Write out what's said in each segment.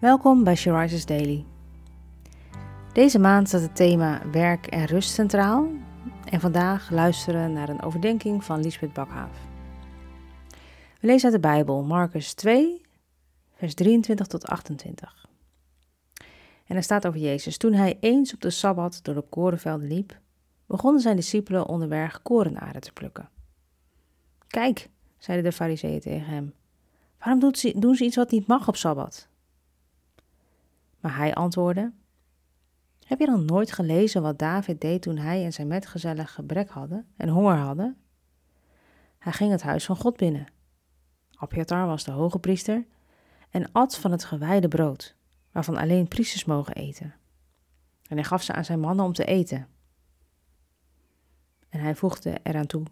Welkom bij She Daily. Deze maand staat het thema werk en rust centraal en vandaag luisteren naar een overdenking van Lisbeth Bakhaaf. We lezen uit de Bijbel Marcus 2, vers 23 tot 28. En er staat over Jezus. Toen hij eens op de Sabbat door de korenvelden liep, begonnen zijn discipelen onderweg korenaren te plukken. Kijk, zeiden de fariseeën tegen hem, waarom doen ze iets wat niet mag op Sabbat? Maar hij antwoordde: Heb je dan nooit gelezen wat David deed toen hij en zijn metgezellen gebrek hadden en honger hadden? Hij ging het huis van God binnen. Abiatar was de hoge priester en at van het gewijde brood, waarvan alleen priesters mogen eten. En hij gaf ze aan zijn mannen om te eten. En hij voegde eraan toe: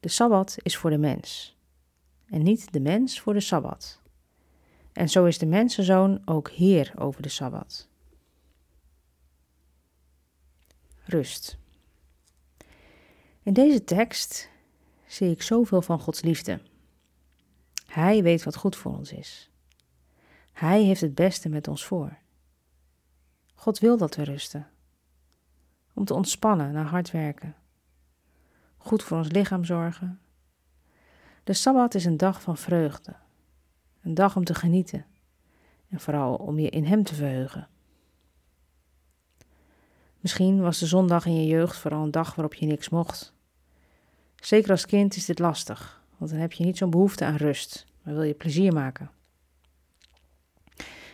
De sabbat is voor de mens, en niet de mens voor de sabbat. En zo is de mensenzoon ook Heer over de Sabbat. Rust. In deze tekst zie ik zoveel van Gods liefde. Hij weet wat goed voor ons is. Hij heeft het beste met ons voor. God wil dat we rusten. Om te ontspannen na hard werken. Goed voor ons lichaam zorgen. De Sabbat is een dag van vreugde een dag om te genieten en vooral om je in Hem te verheugen. Misschien was de zondag in je jeugd vooral een dag waarop je niks mocht. Zeker als kind is dit lastig, want dan heb je niet zo'n behoefte aan rust, maar wil je plezier maken.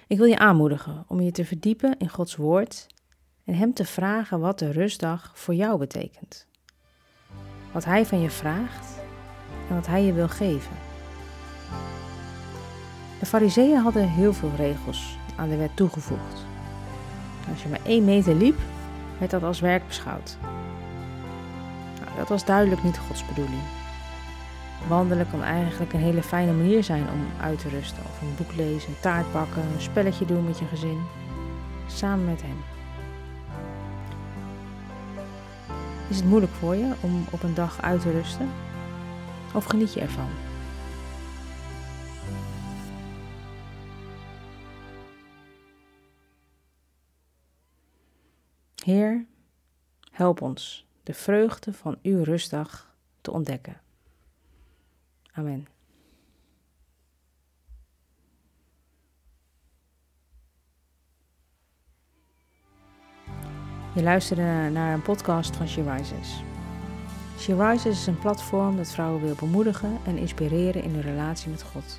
Ik wil je aanmoedigen om je te verdiepen in Gods Woord en Hem te vragen wat de rustdag voor jou betekent. Wat Hij van je vraagt en wat Hij je wil geven. De fariseeën hadden heel veel regels aan de wet toegevoegd. Als je maar één meter liep, werd dat als werk beschouwd. Nou, dat was duidelijk niet Gods bedoeling. Wandelen kan eigenlijk een hele fijne manier zijn om uit te rusten. Of een boek lezen, een taart bakken, een spelletje doen met je gezin. Samen met hem. Is het moeilijk voor je om op een dag uit te rusten? Of geniet je ervan? Heer, help ons de vreugde van uw rustdag te ontdekken. Amen. Je luisterde naar een podcast van She Rises. She Rises is een platform dat vrouwen wil bemoedigen en inspireren in hun relatie met God.